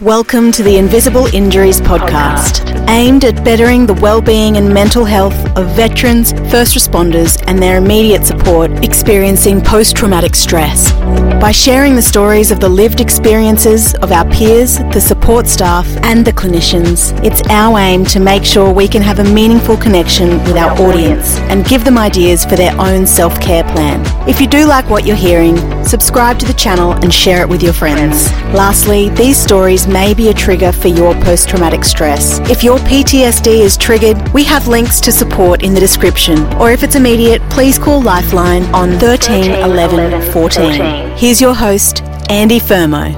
Welcome to the Invisible Injuries Podcast, aimed at bettering the well-being and mental health of veterans, first responders, and their immediate support experiencing post-traumatic stress. By sharing the stories of the lived experiences of our peers, the support staff, and the clinicians, it's our aim to make sure we can have a meaningful connection with our audience and give them ideas for their own self-care plan. If you do like what you're hearing, subscribe to the channel and share it with your friends. Lastly, these stories may be a trigger for your post traumatic stress. If your PTSD is triggered, we have links to support in the description, or if it's immediate, please call Lifeline on 13 11 14. Here's your host, Andy Fermo.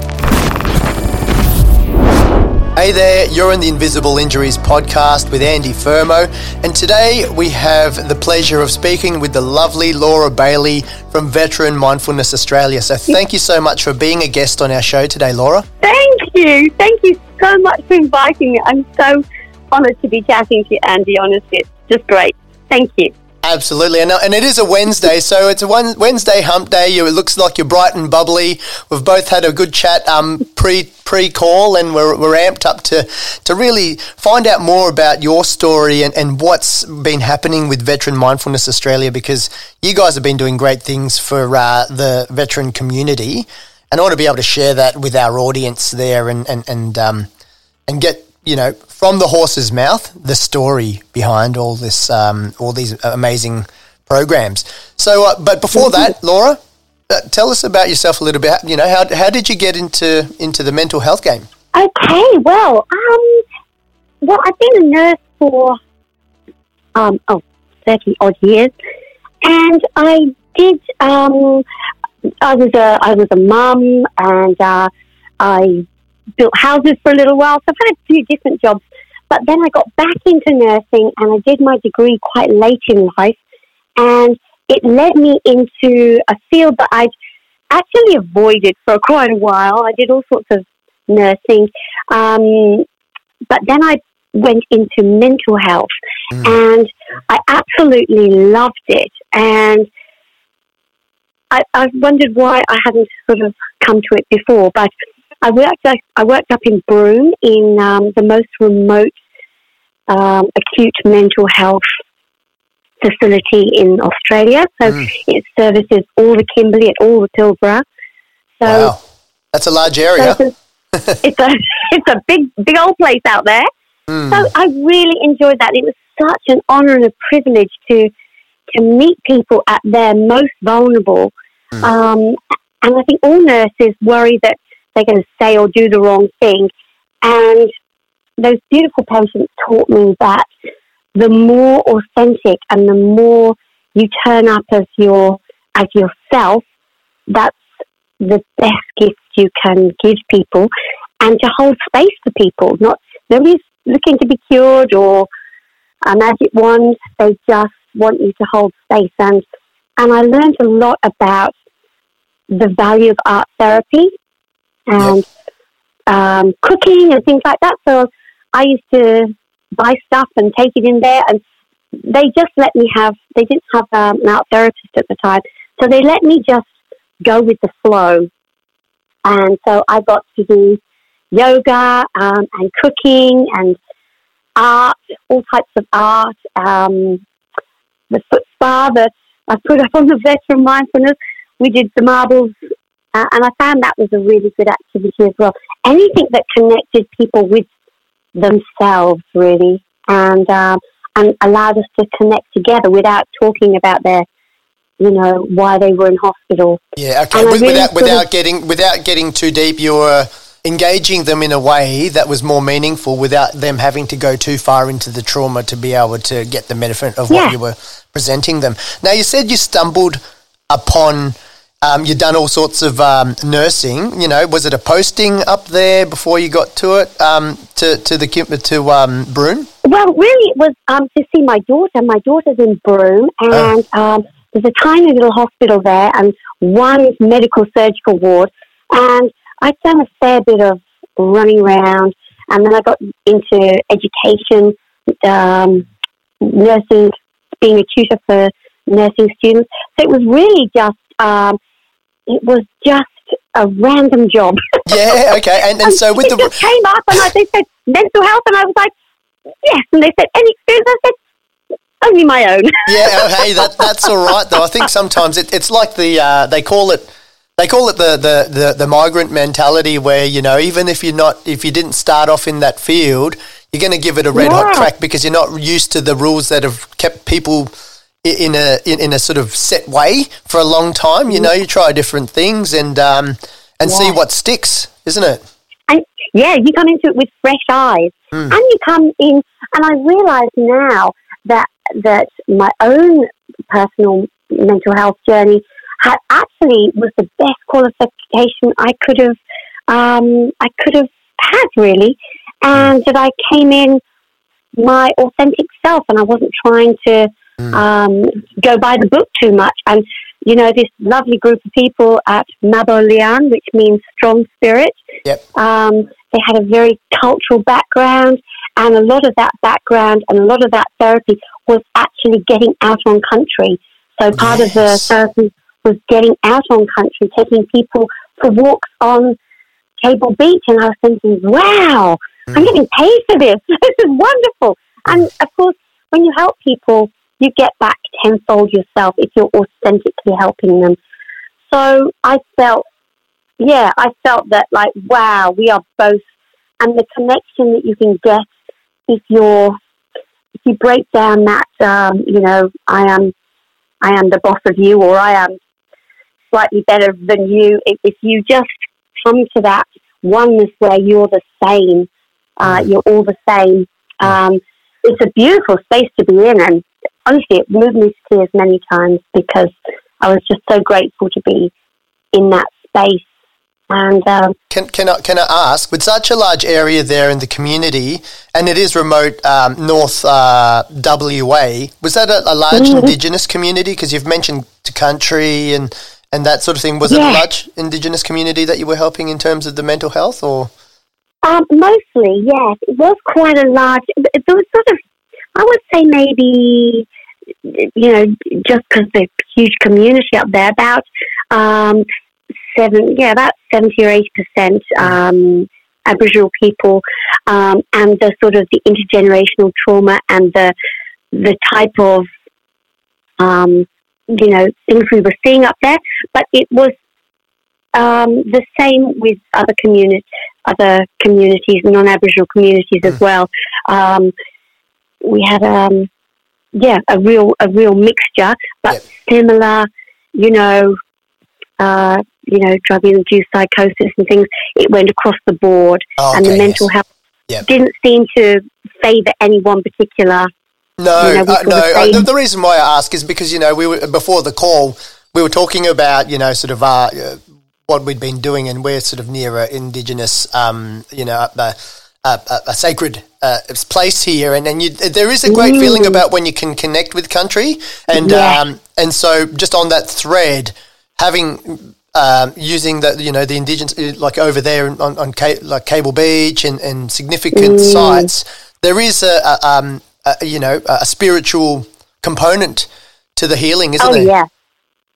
Hey there, you're in the Invisible Injuries podcast with Andy Fermo, and today we have the pleasure of speaking with the lovely Laura Bailey from Veteran Mindfulness Australia. So, thank you so much for being a guest on our show today, Laura. Thank you. Thank you so much for inviting me. I'm so honoured to be chatting to you, Andy. Honestly, it's just great. Thank you. Absolutely, and, and it is a Wednesday, so it's a Wednesday hump day. You, it looks like you're bright and bubbly. We've both had a good chat um, pre pre call, and we're, we're amped up to to really find out more about your story and, and what's been happening with Veteran Mindfulness Australia because you guys have been doing great things for uh, the veteran community, and I want to be able to share that with our audience there and and and um, and get you know, from the horse's mouth, the story behind all this, um, all these amazing programs. So, uh, but before that, Laura, uh, tell us about yourself a little bit. You know, how, how did you get into into the mental health game? Okay, well, um, well, I've been a nurse for um, oh, 30 odd years, and I did. Um, I was a I was a mum, and uh, I built houses for a little while. So I've had a few different jobs. But then I got back into nursing and I did my degree quite late in life. And it led me into a field that I'd actually avoided for quite a while. I did all sorts of nursing. Um, but then I went into mental health mm. and I absolutely loved it. And I, I wondered why I hadn't sort of come to it before. But I worked. I worked up in Broome in um, the most remote um, acute mental health facility in Australia. So mm. it services all the Kimberley and all the Pilbara. So wow, that's a large area. So it's, a, it's a it's a big big old place out there. Mm. So I really enjoyed that. It was such an honour and a privilege to to meet people at their most vulnerable. Mm. Um, and I think all nurses worry that they're going to say or do the wrong thing. And those beautiful patients taught me that the more authentic and the more you turn up as your as yourself, that's the best gift you can give people, and to hold space for people. Not nobody's looking to be cured or a magic wand. They just want you to hold space. And and I learned a lot about the value of art therapy and um, cooking and things like that. So I used to buy stuff and take it in there, and they just let me have. They didn't have um, an art therapist at the time, so they let me just go with the flow. And so I got to do yoga um, and cooking and art, all types of art. Um, the foot spa that I put up on the veteran mindfulness. We did the marbles uh, and I found that was a really good activity as well. Anything that connected people with themselves, really, and um, and allowed us to connect together without talking about their, you know, why they were in hospital. Yeah, okay. With, really without without of, getting without getting too deep, you were engaging them in a way that was more meaningful without them having to go too far into the trauma to be able to get the benefit of yeah. what you were presenting them. Now, you said you stumbled upon um, you've done all sorts of um, nursing. You know, was it a posting up there before you got to it um, to to the to um, Broome? Well, really, it was um, to see my daughter. My daughter's in Broome, oh. and oh. there's a tiny little hospital there, and one medical surgical ward. And I'd done a fair bit of running around, and then I got into education, um, nursing, being a tutor for nursing students. So it was really just um, it was just a random job. Yeah, okay. And, and so with it the just came up, and I, they said mental health, and I was like, yes. And they said any experience. I said only my own. yeah, oh, hey, that that's all right though. I think sometimes it, it's like the uh, they call it they call it the, the, the, the migrant mentality where you know even if you're not if you didn't start off in that field you're going to give it a red hot crack because you're not used to the rules that have kept people in a in, in a sort of set way for a long time you know you try different things and um, and see what sticks isn't it And yeah, you come into it with fresh eyes, Hmm. and you come in. And I realise now that that my own personal mental health journey had actually was the best qualification I could have um, I could have had really, and that I came in my authentic self, and I wasn't trying to um, go by the book too much. And you know, this lovely group of people at Mabu Liyan, which means strong spirit. yep Um, they had a very cultural background, and a lot of that background and a lot of that therapy was actually getting out on country. So part of the Yes. therapy was getting out on country, taking people for walks on Cable Beach, and I was thinking, wow, I'm getting paid for this. This is wonderful. And of course, when you help people, you get back tenfold yourself if you're authentically helping them. So I felt yeah, I felt that like, wow, we are both, and the connection that you can get if you're, if you break down that, um, you know, I am, I am the boss of you, or I am slightly better than you. If, if you just come to that oneness where you're the same, uh, you're all the same. Um, it's a beautiful space to be in, and honestly, it moved me to tears many times because I was just so grateful to be in that space. And um, Can, can, I, can I ask, with such a large area there in the community, and it is remote um, North uh, WA, was that a, a large Mm-hmm. Indigenous community? Because you've mentioned to country and, and that sort of thing. Was it a large Indigenous community that you were helping in terms of the mental health? or um, mostly, yes, it was quite a large. There was sort of, I would say maybe, you know, just because the huge community up there, about um, seven, yeah, about seventy or eighty percent um, Aboriginal people, um, and the sort of the intergenerational trauma and the the type of um, you know things we were seeing up there. But it was um, the same with other community, other communities, non-Aboriginal communities as well. Um, we had um, yeah, a real a real mixture, but Yep. similar. You know, uh, you know, drug-induced psychosis and things. It went across the board, Oh, and the mental yes. health Yep. didn't seem to favour any one particular. No, You know, uh, no. Uh, the, the reason why I ask is because you know we were before the call we were talking about you know sort of uh, uh, what we'd been doing, and we're sort of near a indigenous, um, you know, a, a, a sacred uh, place here, and and you, there is a great feeling about when you can connect with country, and Yeah. um, and so just on that thread, having. Um, using the you know the indigenous like over there on, on ca- like Cable Beach and, and significant sites, there is a, a, um, a you know a spiritual component to the healing, isn't it? oh there? yeah,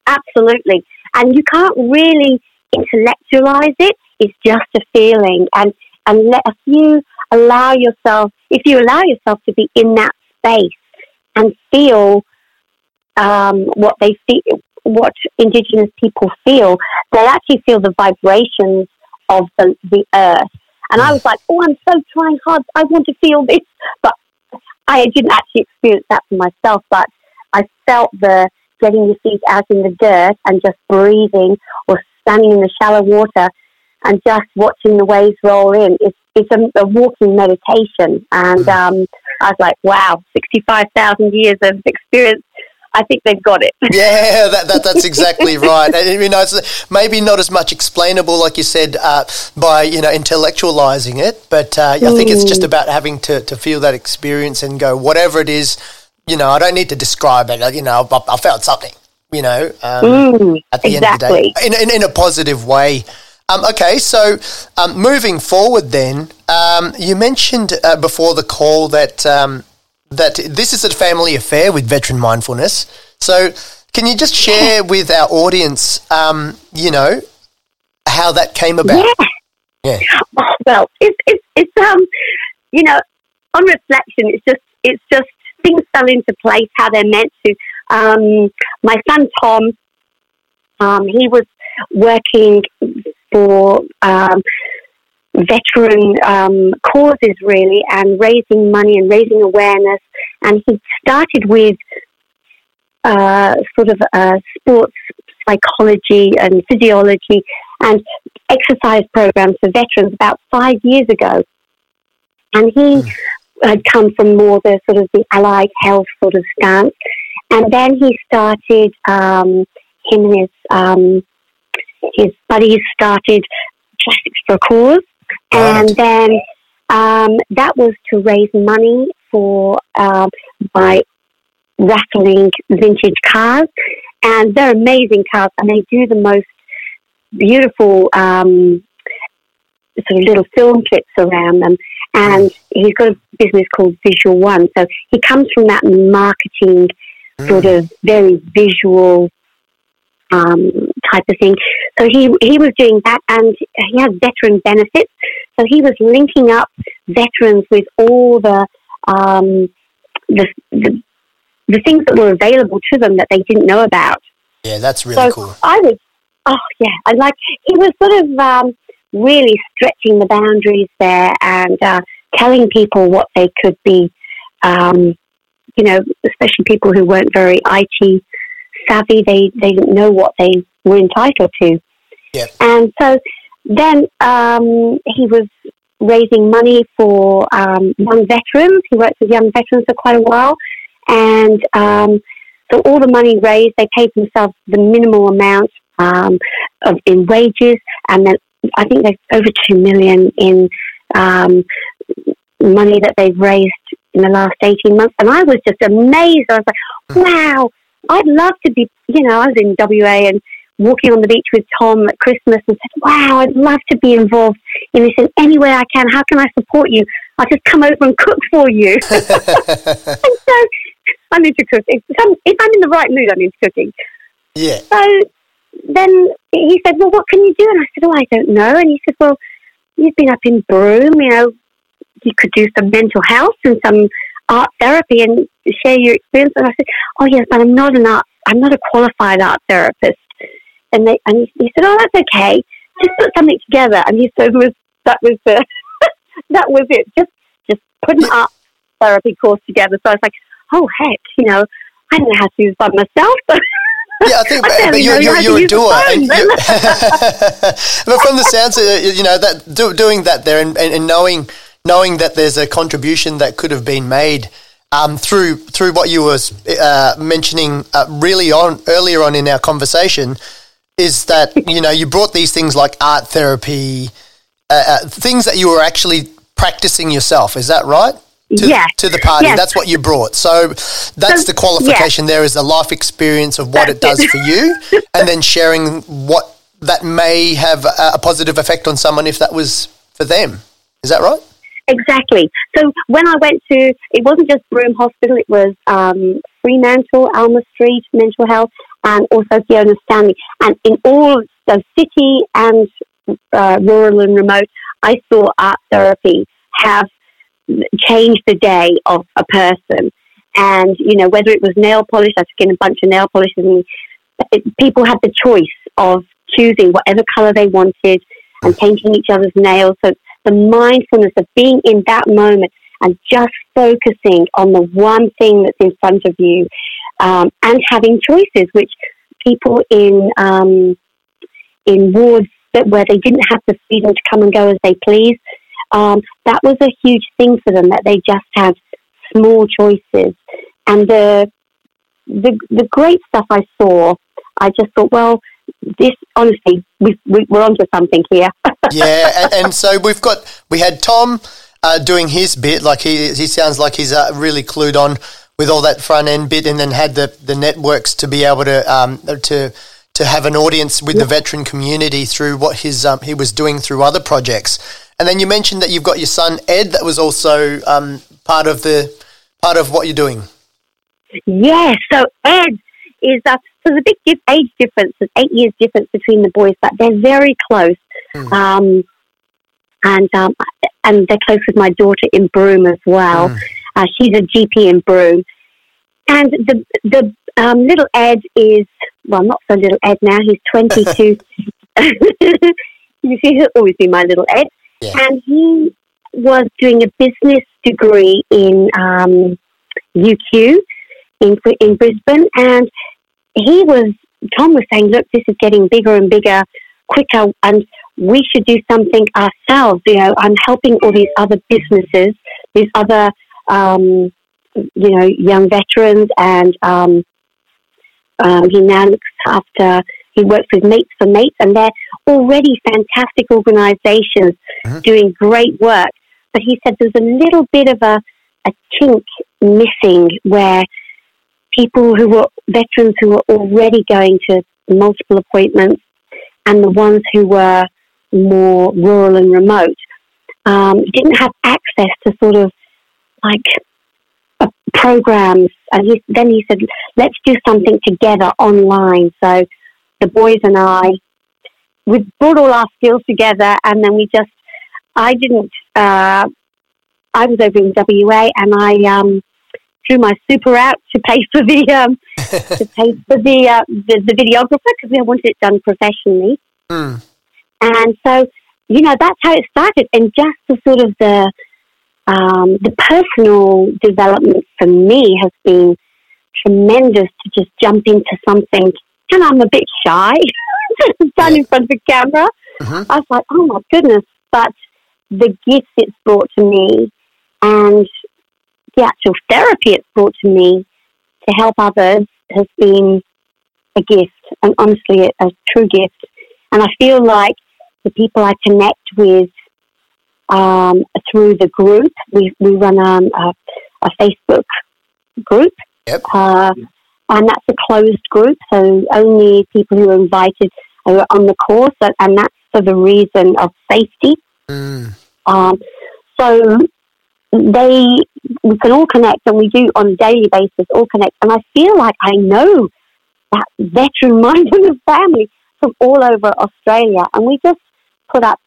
absolutely. And you can't really intellectualize it. It's just a feeling, and and let if you allow yourself, if you allow yourself to be in that space and feel um, what they feel, what Indigenous people feel, they actually feel the vibrations of the, the earth. And I was like, oh, I'm so trying hard. I want to feel this, but I didn't actually experience that for myself. But I felt the getting your feet out in the dirt and just breathing or standing in the shallow water and just watching the waves roll in. It's, it's a, a walking meditation. And um, I was like, wow, 65,000 years of experience. I think they've got it. Yeah, that, that that's exactly right. And, you know, it's maybe not as much explainable, like you said, uh, by you know intellectualizing it, but uh, I think it's just about having to, to feel that experience and go whatever it is. You know, I don't need to describe it. You know, I, I felt something. You know, um, Mm, at the exactly. end of the day, in, in, in a positive way. Um, okay, so um, moving forward, then um, you mentioned uh, before the call that um, that this is a family affair with veteran mindfulness. So, can you just share with our audience, um, you know, how that came about. Yeah. Yeah. Oh, well, it's, it's, it's, um, you know, on reflection, it's just, it's just things fell into place how they're meant to. Um, my son Tom, um, he was working for um, veteran um, causes really and raising money and raising awareness. And he started with uh, sort of uh, sports psychology and physiology and exercise programs for veterans about five years ago. And he mm. had come from more the sort of the allied health sort of stance. And then he started, um, him and his, um, his buddies started Classics for a Cause. And then um, that was to raise money for um, by rattling vintage cars, and they're amazing cars, and they do the most beautiful um, sort of little film clips around them. And he's got a business called Visual One, so he comes from that marketing sort of very visual um, type of thing. So he he was doing that, and he has veteran benefits. So he was linking up veterans with all the um, the, the, the things that were available to them that they didn't know about. Yeah, that's really so cool. I was, oh yeah, I like he was sort of um, really stretching the boundaries there and uh, telling people what they could be. Um, you know, especially people who weren't very IT savvy. They they didn't know what they were entitled to. Yeah. And so then um, he was raising money for um, young veterans. He worked with young veterans for quite a while, and um, so all the money raised, they paid themselves the minimal amount um, of in wages, and then I think there's over two million in um, money that they've raised in the last 18 months. And I was just amazed. I was like, hmm. wow, I'd love to be, you know, I was in WA and walking on the beach with Tom at Christmas and said, wow, I'd love to be involved in this in any way I can. How can I support you? I'll just come over and cook for you. and so I'm into cooking. If I'm, if I'm in the right mood, I'm into cooking. Yeah. So then he said, well, what can you do? And I said, oh, I don't know. And he said, well, you've been up in Broome, you know, you could do some mental health and some art therapy and share your experience. And I said, oh yes, but I'm not an art, I'm not a qualified art therapist. And they, and he said, oh, that's okay. Just put something together. And he said, was, that was the, that was it. Just, just put an art therapy course together. So I was like, oh heck, you know, I don't know how to use by myself. yeah, I think, I but you're, you're, you're a doer. But from the sounds, of, you know, that do, doing that there and, and, and knowing knowing that there's a contribution that could have been made um, through through what you were uh, mentioning uh, really on earlier on in our conversation is that you know you brought these things like art therapy, uh, uh things that you were actually practicing yourself. Is that right? To, yes. to the party. Yes. That's what you brought. So that's so, the qualification. Yes. There is the life experience of what that's it does it. for you, and then sharing what that may have a, a positive effect on someone if that was for them. Is that right? Exactly. So when I went to, it wasn't just Broome Hospital, it was um, Fremantle, Alma Street Mental Health, and also Fiona Stanley. And in all the city and uh, rural and remote, I saw art therapy have changed the day of a person. And, you know, whether it was nail polish, I took in a bunch of nail polishes, and it, people had the choice of choosing whatever color they wanted and painting each other's nails. So the mindfulness of being in that moment and just focusing on the one thing that's in front of you um, and having choices, which people in um, in wards that where they didn't have the freedom to come and go as they please, um, that was a huge thing for them that they just had small choices. And the the the great stuff I saw, I just thought, well, this honestly, we, we, are onto something here. yeah, and, and, so we've got we had Tom uh, doing his bit. Like he he sounds like he's uh, really clued on with all that front end bit, and then had the the networks to be able to um, to to have an audience with yeah. the veteran community through what his um, he was doing through other projects. And then you mentioned that you've got your son Ed that was also um, part of the part of what you're doing. Yes, so Ed is that there's a big dif- age difference. There's eight years difference between the boys, but they're very close. Mm. Um, and um, and they're close with my daughter in Broome as well. Mm. Uh, she's a GP in Broome, and the the um, little Ed is well, not so little Ed now. He's 22. you see, he'll always be my little Ed, Yeah. and he was doing a business degree in um, UQ in in Brisbane, and he was Tom was saying, "Look, this is getting bigger and bigger, quicker, and we should do something ourselves." You know, I'm helping all these other businesses, these other um, you know young veterans, and um, um, he now looks after. He works with Mates for Mates, and they're already fantastic organisations Mhm. doing great work. But he said there's a little bit of a, a chink missing where people who were veterans who were already going to multiple appointments and the ones who were more rural and remote um, didn't have access to sort of like programs. And he, then he said, let's do something together online. So the boys and I, we brought all our skills together and then we just, I didn't, uh, I was over in WA and I um, drew my super out to pay for the um, to pay for the, uh, the the videographer because we wanted it done professionally. Mm. And so, you know, that's how it started. And just the sort of the um, the personal development for me has been tremendous to just jump into something. And I'm a bit shy, stand in front of the camera. Mhm. I was like, oh my goodness! But the gifts it's brought to me, and the actual therapy it's brought to me to help others has been a gift, and honestly, a, a true gift. And I feel like the people I connect with um, through the group, we, we run um, a, a Facebook group. Yep. Uh, and that's a closed group, so only people who are invited are on the course, and- that's for the reason of safety. Mm. Um, so they we can all connect, and we do on a daily basis all connect. And I feel like I know that veteran mindfulness family from all over Australia, and we just put up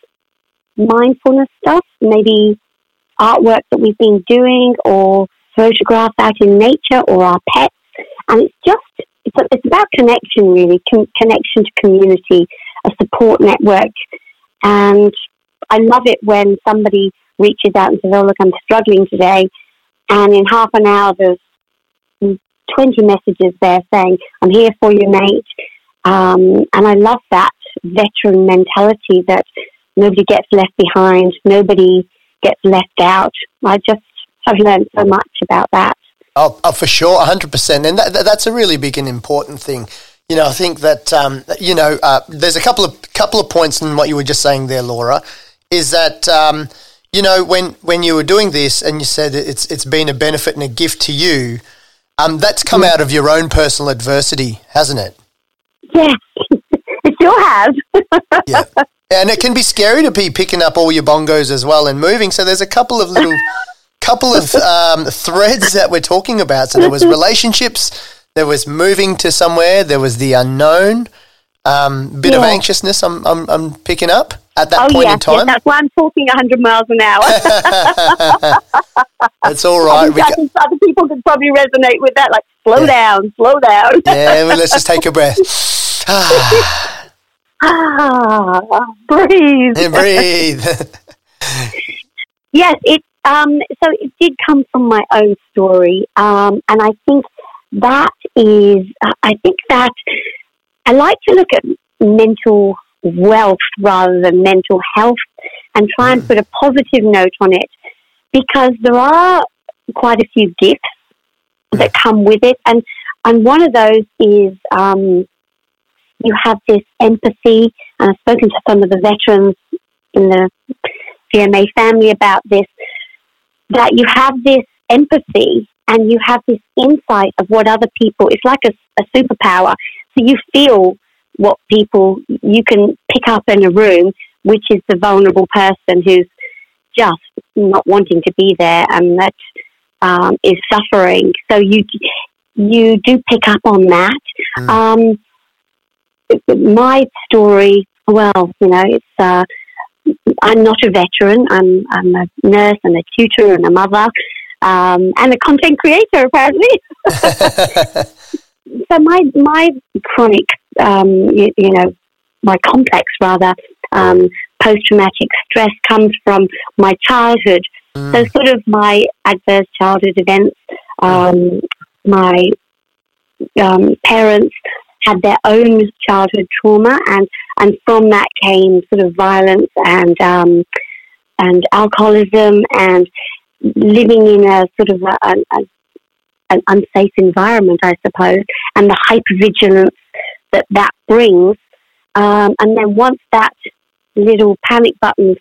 mindfulness stuff, maybe artwork that we've been doing, or photographs out in nature, or our pets, and it's just it's, it's about connection, really, con- connection to community, a support network, and I love it when somebody reaches out and says, "Oh, look, I'm struggling today," and in half an hour there's 20 messages there saying, "I'm here for you, mate." Um, and I love that veteran mentality that nobody gets left behind, nobody gets left out. I just have learned so much about that. Oh, oh, for sure, hundred percent, and that, that, that's a really big and important thing. You know, I think that um, you know, uh, there's a couple of couple of points in what you were just saying there, Laura. Is that um, you know when when you were doing this and you said it's it's been a benefit and a gift to you, um, that's come out of your own personal adversity, hasn't it? Yeah, sure has. Yeah. And it can be scary to be picking up all your bongos as well and moving. So there's a couple of little, couple of um, threads that we're talking about. So there was relationships, there was moving to somewhere, there was the unknown, um, bit of anxiousness. I'm, I'm, I'm picking up at that oh, point in time. yes, that's why I'm talking 100 miles an hour. That's all right. I think other people could probably resonate with that. Like, slow down, slow down. yeah, well, let's just take a breath. Ah, breathe. and breathe. Yes, it. Um, so it did come from my own story, um, and I think that is. I think that I like to look at mental wealth rather than mental health, and try and put a positive note on it, because there are quite a few gifts that come with it, and and one of those is um, you have this empathy, and I've spoken to some of the veterans in the VMA family about this, that you have this empathy and you have this insight of what other people, it's like a, a superpower. So you feel what people, you can pick up in a room, which is the vulnerable person who's just not wanting to be there and that um, is suffering. So you, you do pick up on that. Mm. Um, my story, well, you know, it's uh, I'm not a veteran. I'm I'm a nurse and a tutor and a mother um, and a content creator apparently. so my my chronic, um, you, you, know, my complex rather um, post traumatic stress comes from my childhood. Mm. So sort of my adverse childhood events, um, my um, parents had their own childhood trauma, and and from that came sort of violence and um, and alcoholism and living in a sort of a, a, an unsafe environment, I suppose, and the hypervigilance that that brings. Um, and then once that little panic button's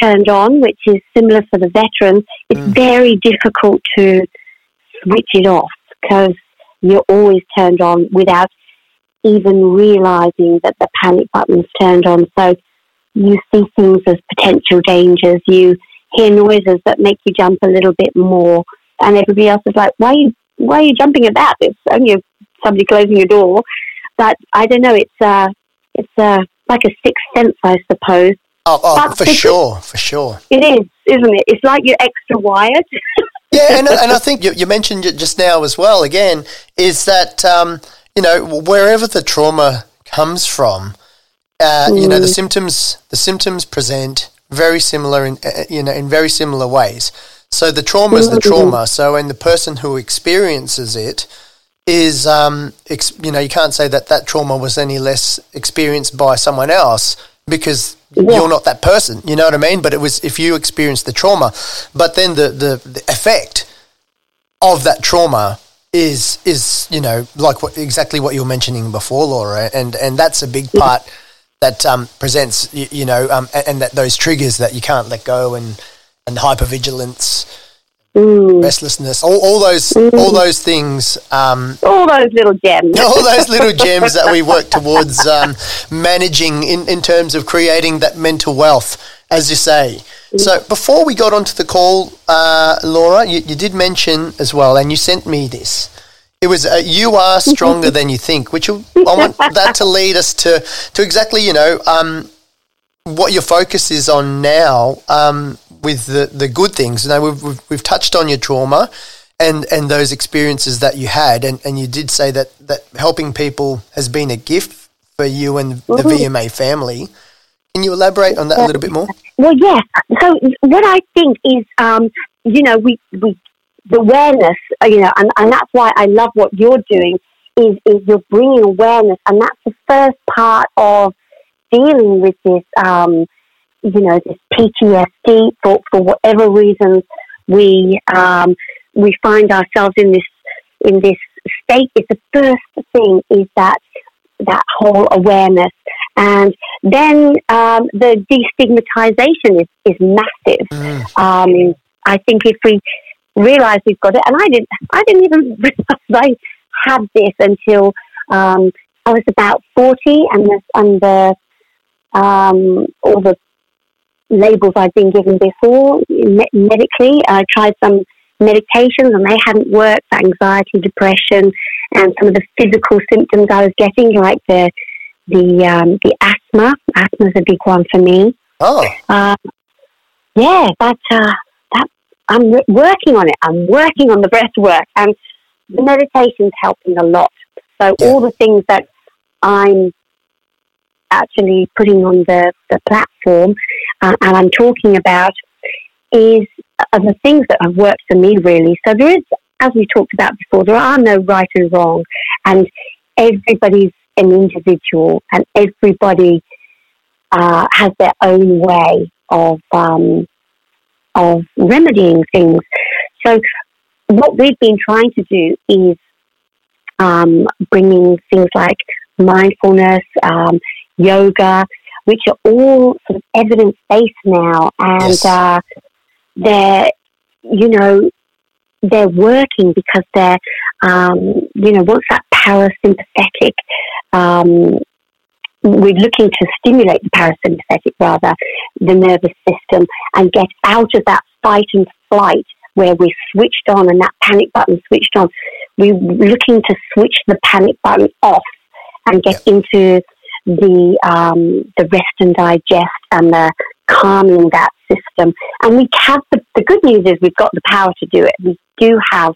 turned on, which is similar for the veterans, it's mm. very difficult to switch it off because you're always turned on without even realizing that the panic button's turned on. So you see things as potential dangers. You hear noises that make you jump a little bit more, and everybody else is like, "Why are you, why are you jumping at that? It's only somebody closing your door." But I don't know. It's uh, it's uh, like a sixth sense, I suppose. Oh, oh for sure, for sure. It is, isn't it? It's like you're extra wired. yeah, and, and I think you, you mentioned it just now as well. Again, is that um, you know wherever the trauma comes from, uh, mm. you know the mm. symptoms the symptoms present very similar in uh, you know in very similar ways. So the trauma is the mm-hmm. trauma. So and the person who experiences it is um, ex- you know you can't say that that trauma was any less experienced by someone else because yeah. you're not that person. You know what I mean? But it was if you experienced the trauma, but then the the, the effect of that trauma is is you know like what exactly what you were mentioning before, Laura, and and that's a big part that um, presents you, you know um, and, and, that those triggers that you can't let go and and hypervigilance mm. restlessness, all, all those, mm. all those things. Um, all those little gems. all those little gems that we work towards um, managing in, in terms of creating that mental wealth, as you say. Mm. So before we got onto the call, uh, Laura, you, you did mention as well, and you sent me this. It was uh, you are stronger than you think, which I want that to lead us to to exactly you know um, what your focus is on now. With the, the good things. Now we've, we've, we've touched on your trauma and, and those experiences that you had, and, and you did say that, that helping people has been a gift for you and the mm-hmm. VMA family. Can you elaborate on that a little bit more? Well, yeah. So what I think is, um, you know, we, we the awareness, uh, you know, and, and that's why I love what you're doing is, is you're bringing awareness, and that's the first part of dealing with this um, you know, this PTSD for, for whatever reasons we um, we find ourselves in this in this state. Is the first thing is that that whole awareness, and then um, the destigmatization is is massive. Mm. Um, I think if we realize we've got it, and I didn't I didn't even realize I had this until um, I was about forty, and the, and the um, all the labels I'd been given before me- medically. I tried some medications and they hadn't worked for anxiety, depression, and some of the physical symptoms I was getting, like the the um, the asthma. Asthma is a big one for me. Oh, uh, yeah, but uh, that I'm working on it. I'm working on the breath work, and the meditation's helping a lot. So all the things that I'm actually putting on the, the platform uh, and I'm talking about is the things that have worked for me really. So there is, as we talked about before, there are no right and wrong, and everybody's an individual, and everybody uh, has their own way of um, of remedying things. So what we've been trying to do is um, bringing things like mindfulness, um, yoga, which are all sort of evidence based now, and yes. uh, they're you know they're working because they're um, you know once that parasympathetic um, we're looking to stimulate the parasympathetic rather the nervous system and get out of that fight and flight where we're switched on and that panic button switched on we're looking to switch the panic button off and get yep. into the um, the rest and digest and the calming that system. And we have the, the good news is we've got the power to do it. We do have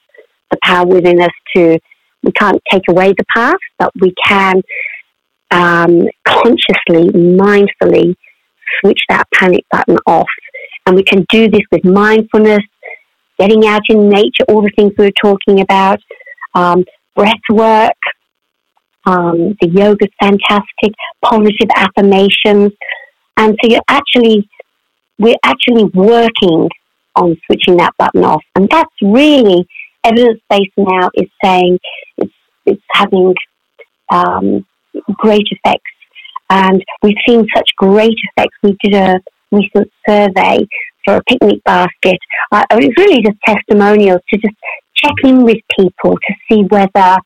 the power within us to. We can't take away the past, but we can um, consciously, mindfully switch that panic button off. And we can do this with mindfulness, getting out in nature, all the things we were talking about, um, breath work, um, the yoga is fantastic, positive affirmations. And so you're actually, we're actually working on switching that button off. And that's really evidence based now is saying it's, it's having um, great effects. And we've seen such great effects. We did a recent survey for a picnic basket. Uh, it was really just testimonials to just check in with people to see whether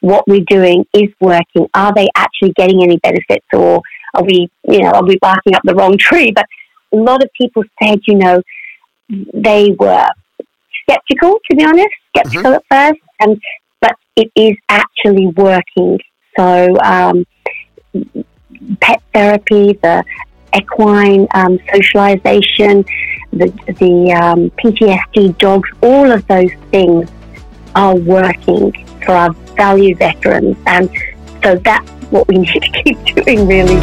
what we're doing is working. Are they actually getting any benefits or are we, you know, are we barking up the wrong tree? But a lot of people said, you know, they were skeptical, to be honest, skeptical mm-hmm. at first, and but it is actually working. So, um, pet therapy, the equine um, socialization, the, the um, PTSD dogs, all of those things are working for our valued veterans. And so that's what we need to keep doing, really.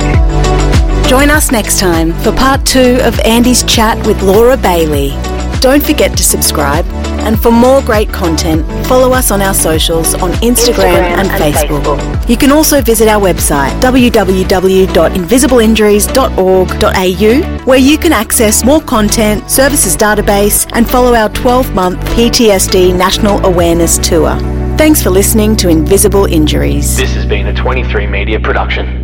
Join us next time for part two of Andy's chat with Laura Bailey. Don't forget to subscribe, and for more great content, follow us on our socials on Instagram, Instagram and, and Facebook. Facebook. You can also visit our website www.invisibleinjuries.org.au, where you can access more content, services database, and follow our 12 month PTSD National Awareness Tour. Thanks for listening to Invisible Injuries. This has been a 23 Media production.